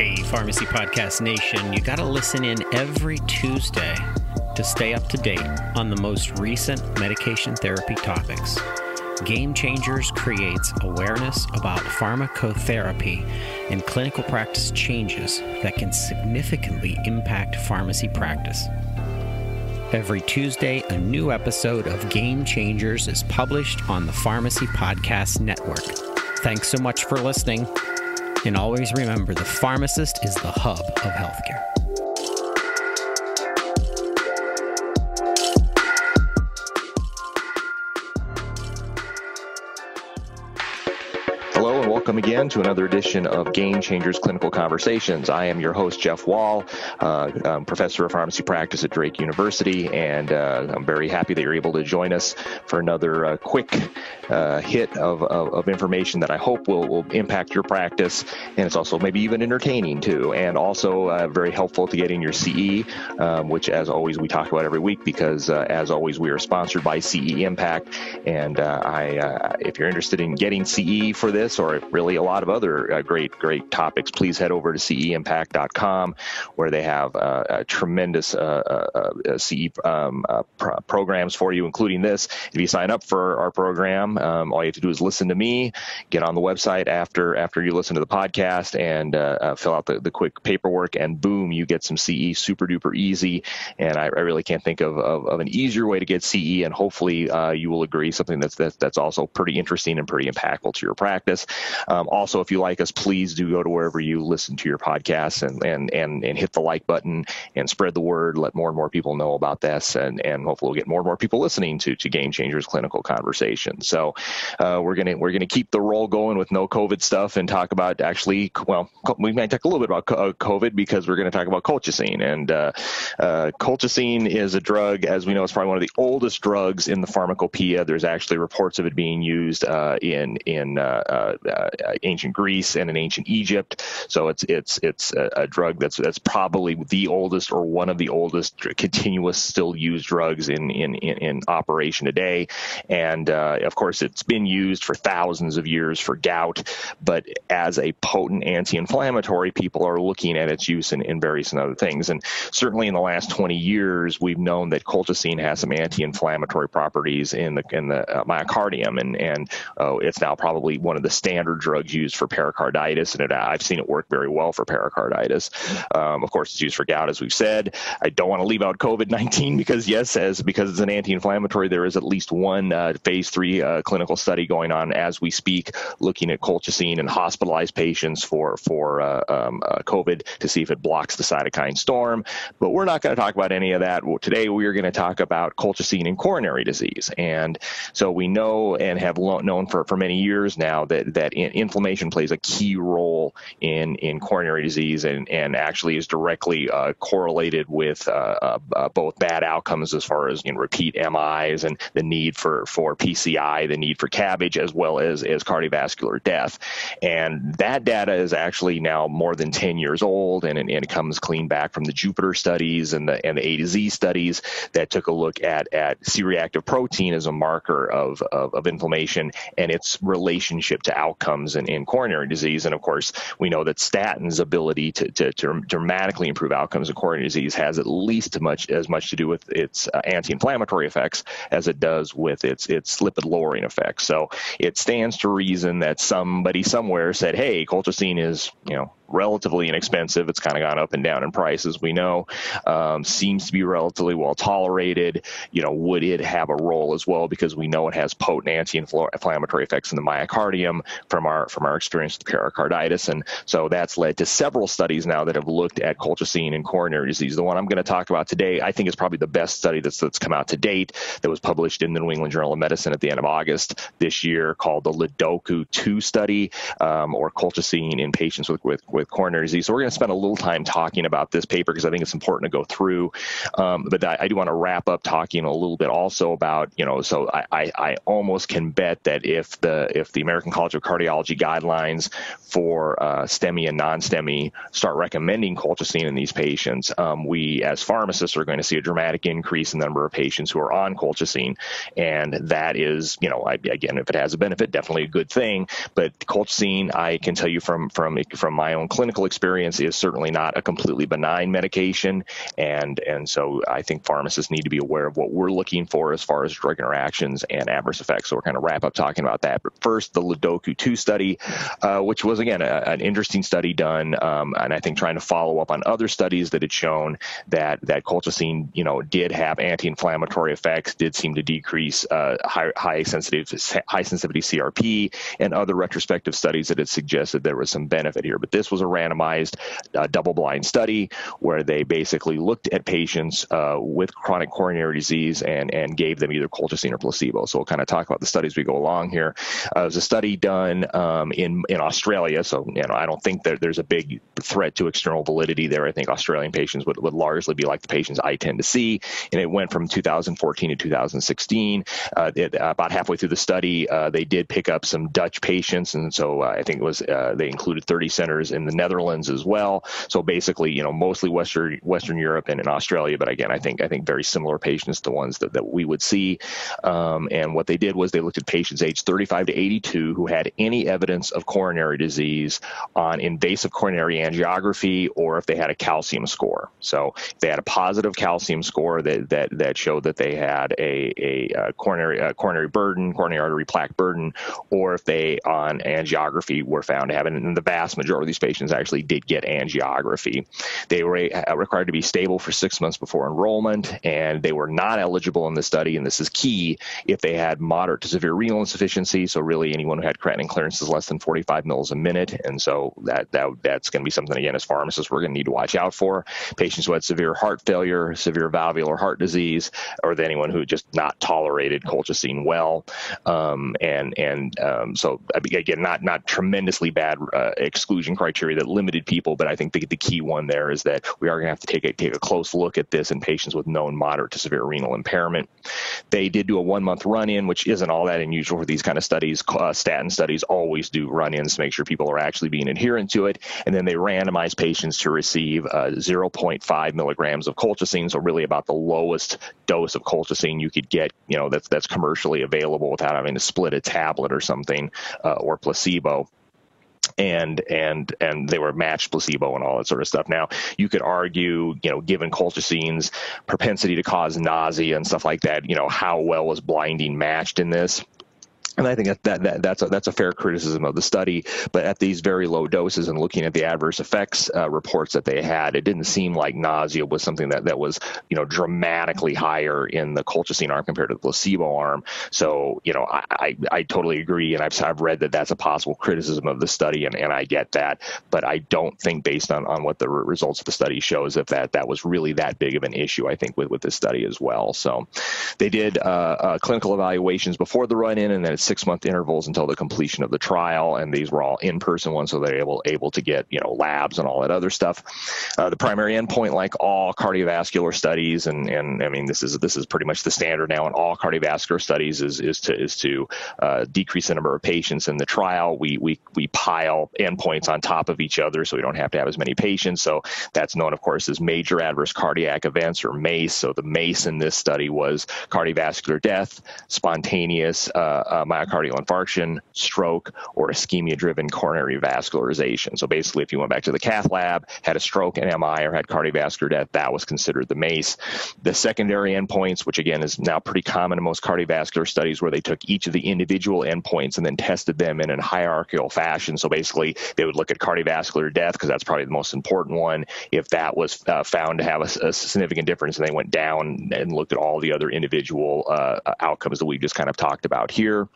Hey, Pharmacy Podcast Nation, you got to listen in every Tuesday to stay up to date on the most recent medication therapy topics. Game Changers creates awareness about pharmacotherapy and clinical practice changes that can significantly impact pharmacy practice. Every Tuesday, a new episode of Game Changers is published on the Pharmacy Podcast Network. Thanks so much for listening. And always remember the pharmacist is the hub of healthcare. Welcome again to another edition of Game Changers Clinical Conversations. I am your host, Jeff Wall, uh, professor of pharmacy practice at Drake University, and uh, I'm very happy that you're able to join us for another uh, quick uh, hit of, of, of, information that I hope will, will impact your practice, and it's also maybe even entertaining too, and also uh, very helpful to getting your CE, um, which as always we talk about every week because uh, as always we are sponsored by CE Impact, and I, if you're interested in getting CE for this, this or really a lot of other uh, great, great topics, please head over to ceimpact.com where they have uh, tremendous uh, uh, uh CE um, pro- programs for you, including this. If you sign up for our program, um, all you have to do is listen to me, get on the website after after you listen to the podcast, and fill out the, the quick paperwork, and boom, you get some CE super duper easy. And I, I really can't think of, of, of, an easier way to get CE, and hopefully you will agree something that's, that's also pretty interesting and pretty impactful to your practice. Um, also, if you like us, please do go to wherever you listen to your podcasts and, and, and, and hit the like button and spread the word. Let more and more people know about this, and, and hopefully we'll get more and more people listening to, to Game Changers Clinical Conversations. So uh, we're gonna we're gonna keep the roll going with no COVID stuff and talk about actually well we might talk a little bit about uh, COVID because we're going to talk about colchicine and uh, uh, colchicine is a drug as we know it's probably one of the oldest drugs in the pharmacopoeia. There's actually reports of it being used uh, in in uh, ancient Greece and in ancient Egypt. So it's it's it's a, a, drug that's that's probably the oldest or one of the oldest continuous still used drugs in in in, in operation today. And uh, of course, it's been used for thousands of years for gout, but as a potent anti-inflammatory, people are looking at its use in, in various and other things. And certainly in the last 20 years, we've known that colchicine has some anti-inflammatory properties in the in the uh, myocardium, and and uh, it's now probably one of the standard drugs used for pericarditis, and it, I've seen it work very well for pericarditis. Um, of course, it's used for gout, as we've said. I don't want to leave out COVID 19 because, yes, as because it's an anti inflammatory, there is at least one uh, phase three uh, clinical study going on as we speak, looking at colchicine in hospitalized patients for, for uh, um, uh, COVID to see if it blocks the cytokine storm. But we're not going to talk about any of that. Today, we are going to talk about colchicine in coronary disease. And so we know and have known for, for many years now that that inflammation plays a key role in in coronary disease and and actually is directly uh, correlated with uh, uh, uh both bad outcomes as far as repeat MIs and the need for for PCI, the need for CABG, as well as as cardiovascular death. And that data is actually now more than 10 years old, and, and it comes clean back from the Jupiter studies and the and the A to Z studies that took a look at at C-reactive protein as a marker of, of, of inflammation and its relationship to outcomes in, in coronary disease. And of course, we know that statins' ability to, to, to dramatically improve outcomes in coronary disease has at least as much as much to do with its uh, anti-inflammatory effects as it does with its its lipid lowering effects. So it stands to reason that somebody somewhere said, "Hey, colchicine is you know relatively inexpensive. It's kind of gone up and down in price, as we know. Um, seems to be relatively well tolerated. You know, would it have a role as well? Because we know it has potent anti-inflammatory effects in the myocardium from our from our experience with pericarditis, and so that's led to several studies now that have looked at colchicine in coronary disease. The one I'm going to talk about today, I think, is probably the best study that's that's come out to date. That was published in the New England Journal of Medicine at the end of August this year, called the LoDoCo 2 study, um, or colchicine in patients with with, with with coronary disease. So we're going to spend a little time talking about this paper because I think it's important to go through. Um, but I, I, do want to wrap up talking a little bit also about, you know, so I, I, I, almost can bet that if the if the American College of Cardiology guidelines for uh, STEMI and non-STEMI start recommending colchicine in these patients, um, we as pharmacists are going to see a dramatic increase in the number of patients who are on colchicine, and that is, you know, I, again, if it has a benefit, definitely a good thing. But colchicine, I can tell you from from from my own clinical experience, is certainly not a completely benign medication, and and so I think pharmacists need to be aware of what we're looking for as far as drug interactions and adverse effects. So we're kind of wrap up talking about that. But first, the LoDoCo 2 study, uh, which was again a, an interesting study done, um, and I think trying to follow up on other studies that had shown that that colchicine, you know, did have anti-inflammatory effects, did seem to decrease uh, high, high sensitivity high sensitivity CRP, and other retrospective studies that had suggested there was some benefit here. But this was a randomized uh, double-blind study where they basically looked at patients uh, with chronic coronary disease and and gave them either colchicine or placebo. So we'll kind of talk about the studies we go along here. Uh, was a study done um, in in Australia, so you know I don't think that there's a big threat to external validity there. I think Australian patients would, would largely be like the patients I tend to see, and it went from 2014 to 2016. Uh, it, about halfway through the study, uh, they did pick up some Dutch patients, and so uh, I think it was uh, they included 30 centers in the Netherlands as well. So basically, you know, mostly Western Western Europe and in Australia, but again, I think I think very similar patients to ones that, that we would see. Um, and what they did was they looked at patients aged 35 to 82 who had any evidence of coronary disease on invasive coronary angiography or if they had a calcium score. So if they had a positive calcium score that that, that showed that they had a, a, a coronary a coronary burden, coronary artery plaque burden, or if they on angiography were found to have. And the vast majority of these patients actually did get angiography. They were uh, required to be stable for six months before enrollment, and they were not eligible in the study. And this is key if they had moderate to severe renal insufficiency. So really, anyone who had creatinine clearance is less than 45 mils a minute, and so that that that's going to be something again as pharmacists we're going to need to watch out for. Patients who had severe heart failure, severe valvular heart disease, or anyone who just not tolerated colchicine well, um, and and um, so again, not not tremendously bad uh, exclusion criteria that limited people, but I think the, the key one there is that we are going to have to take a, take a close look at this in patients with known moderate to severe renal impairment. They did do a one month run in, which isn't all that unusual for these kind of studies. Uh, statin studies always do run ins to make sure people are actually being adherent to it. And then they randomized patients to receive uh, 0.5 milligrams of colchicine, so really about the lowest dose of colchicine you could get, you know, that's that's commercially available without having to split a tablet or something uh, or placebo and and and they were matched placebo and all that sort of stuff. Now you could argue, you know, given colchicine's propensity to cause nausea and stuff like that, you know, how well was blinding matched in this? And I think that, that, that, that's a that's a fair criticism of the study. But at these very low doses and looking at the adverse effects uh, reports that they had, it didn't seem like nausea was something that, that was you know dramatically higher in the colchicine arm compared to the placebo arm. So you know I, I, I totally agree, and I've I've read that that's a possible criticism of the study, and, and I get that. But I don't think based on, on what the results of the study shows if that that was really that big of an issue. I think with with this study as well. So they did uh, uh, clinical evaluations before the run in, and then it's six month intervals until the completion of the trial, and these were all in person ones, so they're able able to get you know labs and all that other stuff. Uh, the primary endpoint, like all cardiovascular studies, and and I mean this is this is pretty much the standard now in all cardiovascular studies is is to is to uh, decrease the number of patients in the trial. We we we pile endpoints on top of each other, so we don't have to have as many patients. So that's known, of course, as major adverse cardiac events or MACE. So the MACE in this study was cardiovascular death, spontaneous uh, uh myocardial infarction, stroke, or ischemia driven coronary vascularization. So basically, if you went back to the cath lab, had a stroke, an MI, or had cardiovascular death, that was considered the MACE. The secondary endpoints, which again is now pretty common in most cardiovascular studies, where they took each of the individual endpoints and then tested them in a hierarchical fashion. So basically, they would look at cardiovascular death because that's probably the most important one. If that was uh, found to have a, a, significant difference, and they went down and looked at all the other individual uh, outcomes that we just kind of talked about here.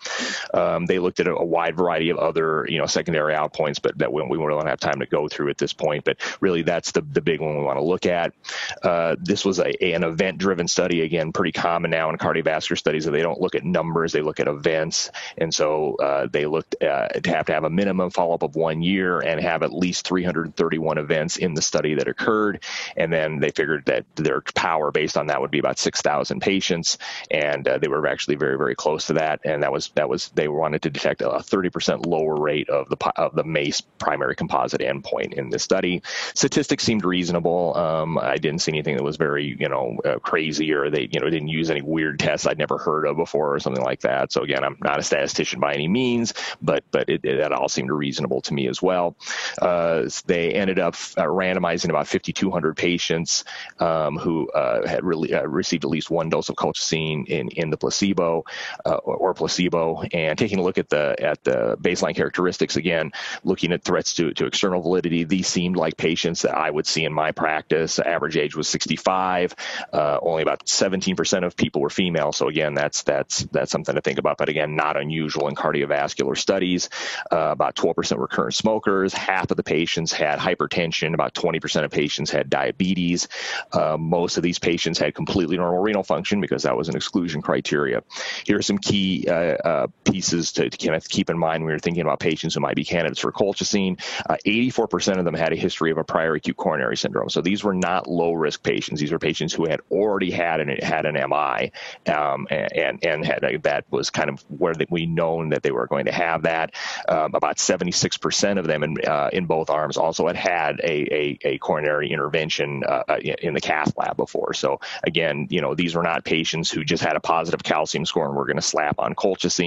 Um, they looked at a, a, wide variety of other, you know, secondary outpoints, but that we, we don't have time to go through at this point. But really, that's the, the big one we want to look at. Uh, this was a, an event-driven study. Again, pretty common now in cardiovascular studies that they don't look at numbers; they look at events. And so uh, they looked uh, to have to have a minimum follow-up of one year and have at least 331 events in the study that occurred. And then they figured that their power based on that would be about 6,000 patients, and uh, they were actually very, very close to that. And that was that was they wanted to detect a 30% lower rate of the of the MACE primary composite endpoint in this study. Statistics seemed reasonable. Um, I didn't see anything that was very you know uh, crazy or they you know didn't use any weird tests I'd never heard of before or something like that. So again, I'm not a statistician by any means, but but it, it, that all seemed reasonable to me as well. Uh, they ended up uh, randomizing about 5,200 patients um, who uh, had really uh, received at least one dose of colchicine in in the placebo uh, or placebo, and taking a look at the at the baseline characteristics again, looking at threats to to external validity. These seemed like patients that I would see in my practice. average age was 65. only about 17% of people were female. So again, that's that's that's something to think about. But again, not unusual in cardiovascular studies. Uh, about 12% were current smokers. Half of the patients had hypertension. About 20% of patients had diabetes. Uh, most of these patients had completely normal renal function because that was an exclusion criteria. Here are some key uh, uh pieces to, to, keep in mind when you're thinking about patients who might be candidates for colchicine. 84% uh, of them had a history of a prior acute coronary syndrome. So these were not low risk patients. These were patients who had already had an had an MI, um, and and had a, that was kind of where we known that they were going to have that. Um, about 76% of them in uh, in both arms also had had a a, a coronary intervention uh, uh in the cath lab before. So again, you know, these were not patients who just had a positive calcium score and were going to slap on colchicine.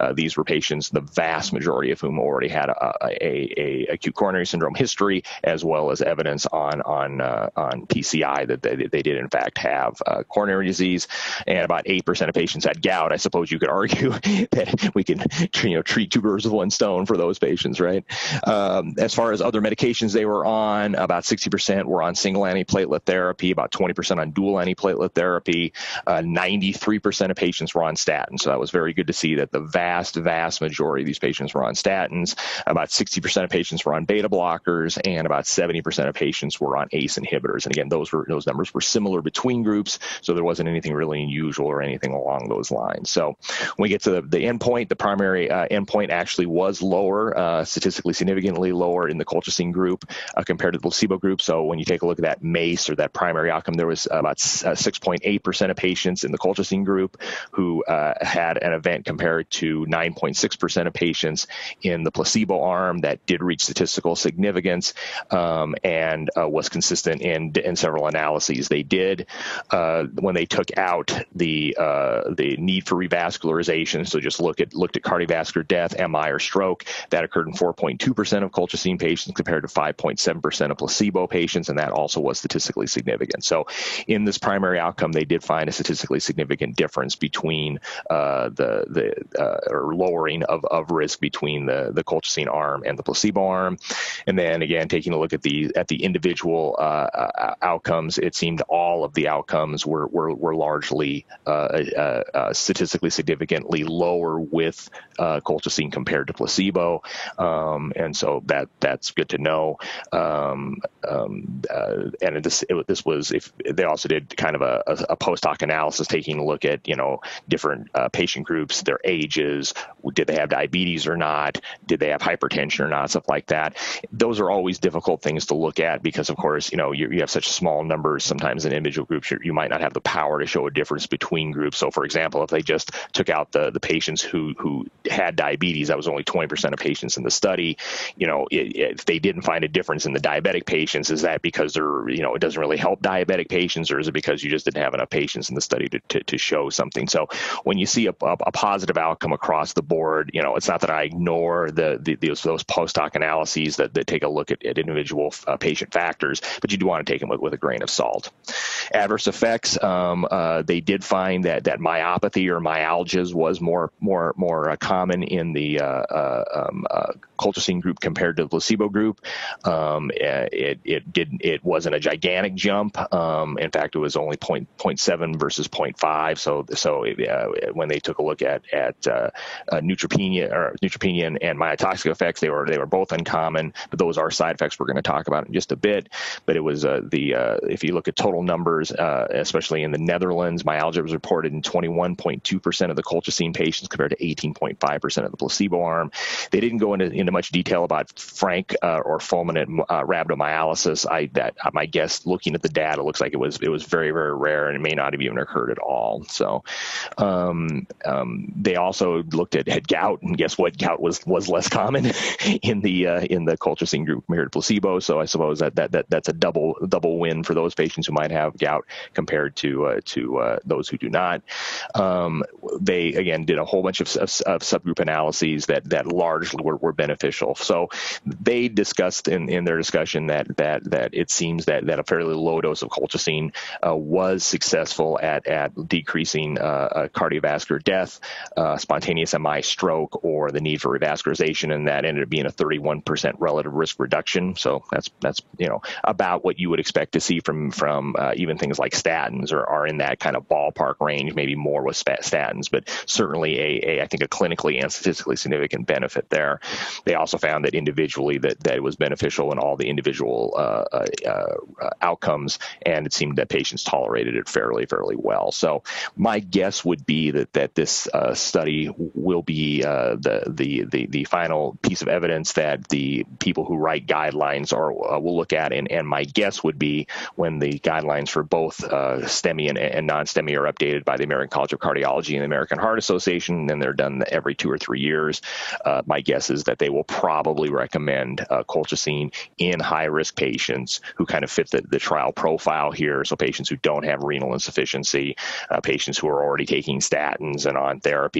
Uh, these were patients, the vast majority of whom already had a, a, a acute coronary syndrome history, as well as evidence on on uh, on PCI that they, they did in fact have uh, coronary disease, and about eight percent of patients had gout. I suppose you could argue that we can you know treat two birds with one stone for those patients, right? Um, as far as other medications they were on, about sixty percent were on single antiplatelet therapy, about twenty percent on dual antiplatelet therapy, uh, ninety-three percent of patients were on statins. So that was very good to see that the vast, vast majority of these patients were on statins. About sixty percent of patients were on beta blockers, and about seventy percent of patients were on ACE inhibitors. And again, those were those numbers were similar between groups, so there wasn't anything really unusual or anything along those lines. So when we get to the, the endpoint, the primary uh, endpoint actually was lower, uh, statistically significantly lower in the colchicine group uh, compared to the placebo group. So when you take a look at that MACE or that primary outcome, there was about 6.8% uh, of patients in the colchicine group who uh, had an event compared to 9.6% of patients in the placebo arm that did reach statistical significance um, and uh, was consistent in, in several analyses. They did when they took out the uh, the need for revascularization. So just look at looked at cardiovascular death, MI, or stroke. That occurred in 4.2 percent of colchicine patients compared to 5.7 percent of placebo patients, and that also was statistically significant. So in this primary outcome, they did find a statistically significant difference between uh, the the uh, or lowering of, of risk between the the colchicine arm and the placebo arm. And then again, taking a look at the at the individual uh, uh, outcomes, it seemed all of the outcomes were were, were largely uh, uh, uh, statistically significantly lower with colchicine compared to placebo, um, and so that that's good to know. Um, um, and this it, this was if they also did kind of a, a, post hoc analysis, taking a look at you know different patient groups, their ages, did they have diabetes or not, did they have hypertension or not, stuff like that. Those are always difficult things to look at because, of course, you know you, you have such small numbers. Sometimes in individual groups, you might not have the power to show a difference between groups. So, for example, if they just took out the the patients who who had diabetes, that was only 20% of patients in the study. You know, it, if they didn't find a difference in the diabetic patients, is that because they're you know it doesn't really help diabetic patients, or is it because you just didn't have enough patients in the study to to, to show something? So, when you see a, a, a, positive outcome across the board, you know, it's not that I ignore the, the those, those post hoc analyses that, that take a look at, at individual uh, patient factors, but you do want to take them with, with a grain of salt. Adverse effects, um, uh, they did find that that myopathy or myalgias was more more more uh, common in the uh, uh, um, colchicine group compared to the placebo group. Um, it it did it wasn't a gigantic jump. Um, in fact, it was only 0. 0.7 versus 0.5. So so when they took a look at at neutropenia or neutropenia and, and myotoxic effects, they were they were both uncommon. But those are side effects we're going to talk about in just a bit. But it was the if you look at total numbers, especially in the Netherlands, myalgia was reported in 21.2% of the colchicine patients compared to 18.5% of the placebo arm. They didn't go into, into much detail about frank uh, or fulminant uh, rhabdomyolysis. I that my guess, looking at the data, looks like it was it was very very rare and it may not have even occurred at all. So um, um, they also looked at, at gout, and guess what? Gout was was less common in the uh, in the colchicine group compared to placebo. So I suppose that, that that that's a double double win for those patients who might have gout compared to uh, to uh, those who do not. Um, they again did a whole bunch of, of, of, subgroup analyses that that largely were, were beneficial. So they discussed in, in their discussion that that that it seems that that a fairly low dose of colchicine uh, was successful at at decreasing uh, cardiovascular death, uh, spontaneous MI, stroke, or the need for revascularization, and that ended up being a 31% relative risk reduction. So that's that's you know about what you would expect to see from from uh, even things like statins, or are in that kind of ballpark range, maybe more with statins, but certainly a, a I think a clinically and statistically significant benefit there. They also found that individually that that was beneficial in all the individual uh, uh, uh outcomes, and it seemed that patients tolerated it fairly fairly well. So my guess would be that that this uh, study will be uh, the, the the the final piece of evidence that the people who write guidelines are uh, will look at, and, and my guess would be when the guidelines for both uh, STEMI and, and non-STEMI are updated by the American College of Cardiology and the American Heart Association, and they're done every two or three years. Uh, my guess is that they will probably recommend uh, colchicine in high-risk patients who kind of fit the, the trial profile here. So patients who don't have renal insufficiency, uh, patients who are already taking statins and on therapy,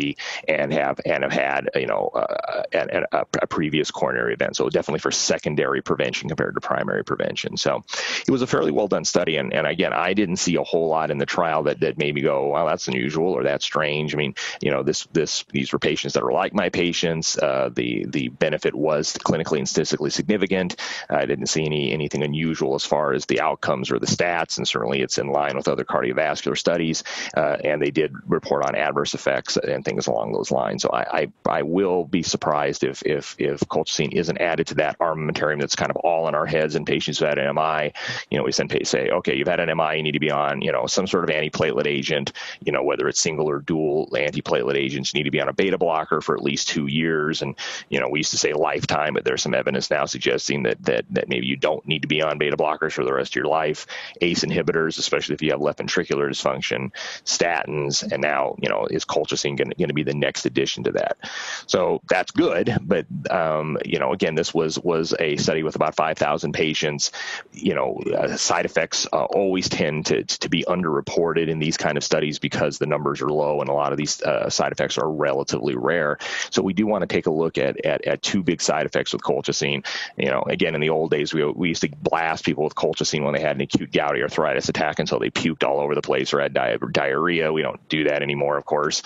and have and have had you know uh, a, a, a previous coronary event. So definitely for secondary prevention compared to primary prevention. So it was a fairly well done study, and, and again, I didn't see a whole lot in the trial that, that made me go, well, that's unusual or that's strange. I mean, you know, this this these were patients that are like my patients. Uh, the the benefit was clinically and statistically significant. I didn't see any anything unusual as far as the outcomes or the stats, and certainly it's in line with other cardiovascular studies. Uh, and they did report on adverse effects and things along those lines. So I I, I will be surprised if if if colchicine isn't added to that armamentarium that's kind of all in our heads in patients who had an MI. You know, we send say, okay, you've had an MI, you need to be on you know some sort of antiplatelet agent. You know, whether it's single or dual antiplatelet agents, you need to be on a beta blocker for at least two years. And you know, we used to say lifetime, but there's some evidence now suggesting that that that maybe you don't need to be on beta blockers for the rest of your life. ACE inhibitors, especially if you have left ventricular dysfunction, statins, and now you know is colchicine going to be the next addition to that? So that's good, but um, you know, again, this was was a study with about 5,000 patients. You know, uh, side effects uh, always tend to to be underreported in these kind of studies because the numbers are low and a lot of these uh, side effects are relatively rare. So we do want to take a look at, at at two big side effects with colchicine. You know, again, in the old days, we we used to blast people with colchicine when they had an acute gouty arthritis attack until they puked all over the place or had di- diarrhea. We don't do that anymore, of course,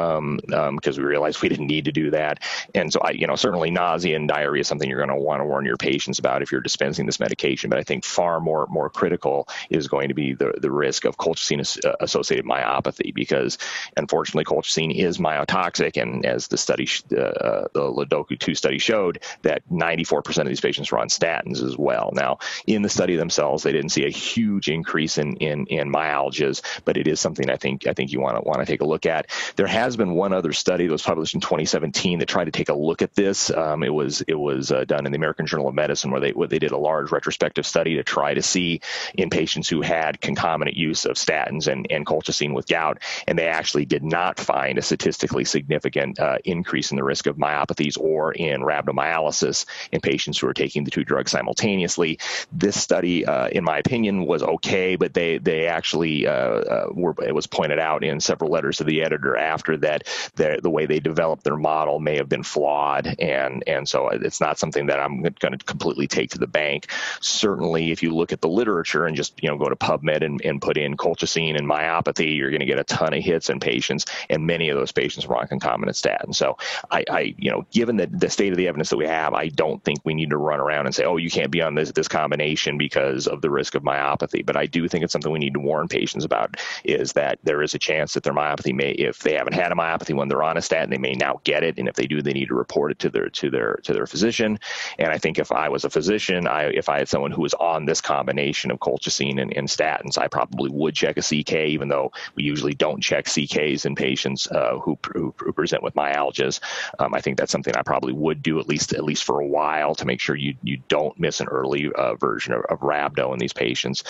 because um, um, we realized we didn't need to do that. And so I, you know, certainly nausea and diarrhea is something you're going to want to warn your patients about if you're dispensing this medication. But I think far more more critical is going to be the the risk of colchicine uh, associated myopathy because unfortunately colchicine is myotoxic, and as the study uh, the LoDoCo two study showed that 94% of these patients were on statins as well. Now in the study themselves, they didn't see a huge increase in in, in myalgias, but it is something I think I think you want to want to take a look at. There has been one other study that was published in 2017 that tried to take a look at this. Um, it was it was uh, done in the American Journal of Medicine where they where they did a large retrospective study to try to see in patients who had concomitant use of statins and, and colchicine with gout, and they actually did not find a statistically significant uh, increase in the risk of myopathies or in rhabdomyolysis in patients who are taking the two drugs simultaneously. This study, uh, in my opinion, was okay, but they they actually uh, uh, were it was pointed out in several letters to the editor after that the, way they developed their model may have been flawed, and and so it's not something that I'm going to completely take to the bank. Certainly, if you look at the literature and just you know go to PubMed and, and put in colchicine and myopathy, you're going to get a ton of hits in patients, and many of those patients were on concomitant statin. So I, I you know given the, the state of the evidence that we have, I don't think we need to run around and say, oh, you can't be on this this combination because of the risk of myopathy. But I do think it's something we need to warn patients about is that there is a chance that their myopathy may, if they haven't had a myopathy when they're on a statin, they may now get it, and if they do, they need to report it to their to their to their physician. And I think if I was a physician, I if I had someone who was on this combination of colchicine and, and statins, I probably would check a CK, even though we usually don't check CKs in patients uh, who, who, who, present with myalgias. Um, I think that's something I probably would do at least at least for a while to make sure you you don't miss an early uh, version of, of rhabdo in these patients.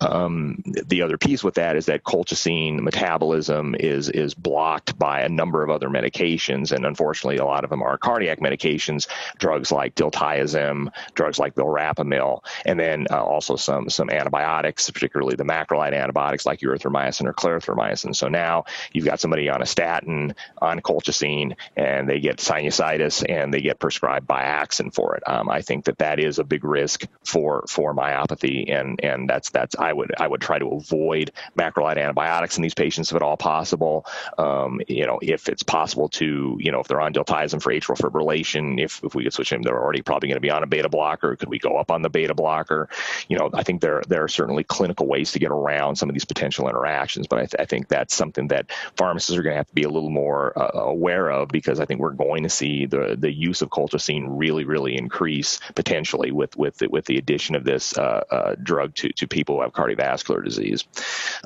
Um, the other piece with that is that colchicine metabolism is is blocked by a number of other medications, and unfortunately, a lot of them are cardiac medications, drugs like diltiazem, drugs like verapamil, and then uh, also some some antibiotics, particularly the macrolide antibiotics like erythromycin or clarithromycin. So now you've got somebody on a statin, on colchicine, and they get sinusitis, and they get prescribed Biaxin for it. Um, I think that that is a big risk for for myopathy, and and that's that's I would I would try to avoid macrolide antibiotics in these patients if at all possible. Um, you know, if it's possible to, you know, if they're on diltiazem for atrial fibrillation, if, if we could switch them, they're already probably going to be on a beta blocker. Could we go up on the beta blocker? You know, I think there there are certainly clinical ways to get around some of these potential interactions, but I, th- I think that's something that pharmacists are going to have to be a little more uh, aware of because I think we're going to see the the use of colchicine really really increase potentially with with the, with the addition of this uh, uh, drug to to people who have cardiovascular disease.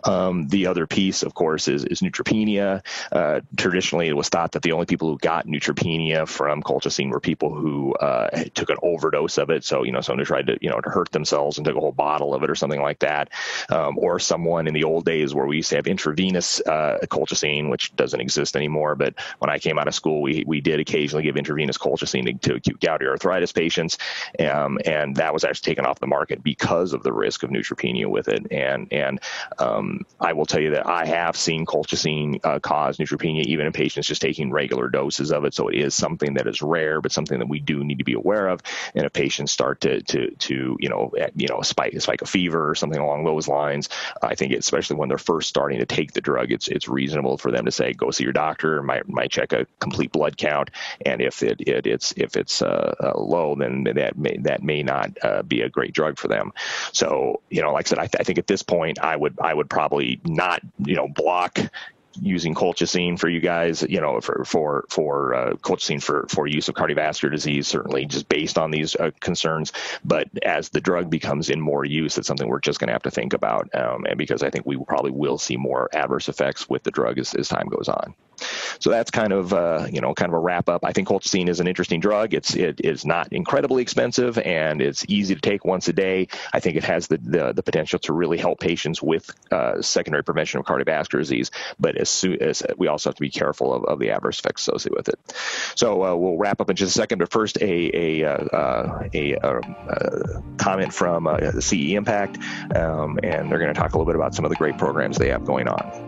Um, the other piece, of course, is, is neutropenia. Uh, traditionally, it was thought that the only people who got neutropenia from colchicine were people who uh, took an overdose of it. So, you know, someone who tried to, you know, to hurt themselves and took a whole bottle of it or something like that. Um, or someone in the old days where we used to have intravenous uh, colchicine, which doesn't exist anymore. But when I came out of school, we, we did occasionally give intravenous colchicine to, to acute gouty arthritis patients. Um, and that was actually taken off the market because of the risk of neutropenia with it. And, and um, I will tell you that I have seen colchicine uh, cause neutropenia even in patients just taking regular doses of it. So it is something that is rare, but something that we do need to be aware of. And if patients start to to to you know you know spike spike a fever or something along those lines, I think especially when they're first starting to take the drug, it's it's reasonable for them to say go see your doctor. Might might check a complete blood count, and if it, it it's if it's uh, uh, low, then that may that may not uh, be a great drug for them. So you know, like I said, I, th- I think at this point I would I would probably not you know block using colchicine for you guys, you know, for for for uh, colchicine for for use of cardiovascular disease, certainly just based on these uh, concerns. But as the drug becomes in more use, it's something we're just going to have to think about, um, and because I think we probably will see more adverse effects with the drug as, as time goes on. So that's kind of uh, you know kind of a wrap up. I think colchicine is an interesting drug. It's it is not incredibly expensive and it's easy to take once a day. I think it has the the, the potential to really help patients with uh, secondary prevention of cardiovascular disease. But as as we also have to be careful of, of the adverse effects associated with it. So uh, we'll wrap up in just a second. But first, a a uh, a, a, comment from uh, CE Impact, um, and they're going to talk a little bit about some of the great programs they have going on.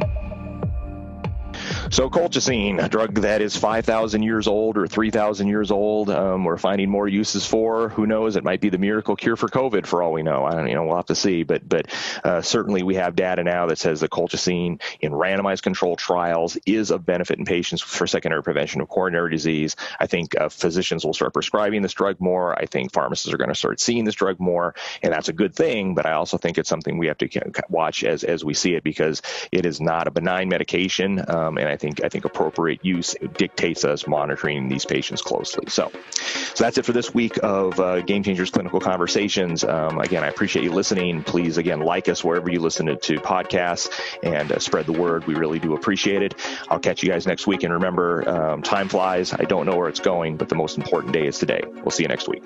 So colchicine, a drug that is 5,000 years old or 3,000 years old, um, we're finding more uses for. Who knows? It might be the miracle cure for COVID, for all we know. I don't, you know, we'll have to see. But but uh, certainly we have data now that says the colchicine in randomized controlled trials is of benefit in patients for secondary prevention of coronary disease. I think uh, physicians will start prescribing this drug more. I think pharmacists are going to start seeing this drug more, and that's a good thing. But I also think it's something we have to watch as as we see it because it is not a benign medication, um, and I think I think appropriate use dictates us monitoring these patients closely. So, so that's it for this week of uh, Game Changers Clinical Conversations. Um, again, I appreciate you listening. Please again like us wherever you listen to, to podcasts and uh, spread the word. We really do appreciate it. I'll catch you guys next week. And remember, um, time flies. I don't know where it's going, but the most important day is today. We'll see you next week.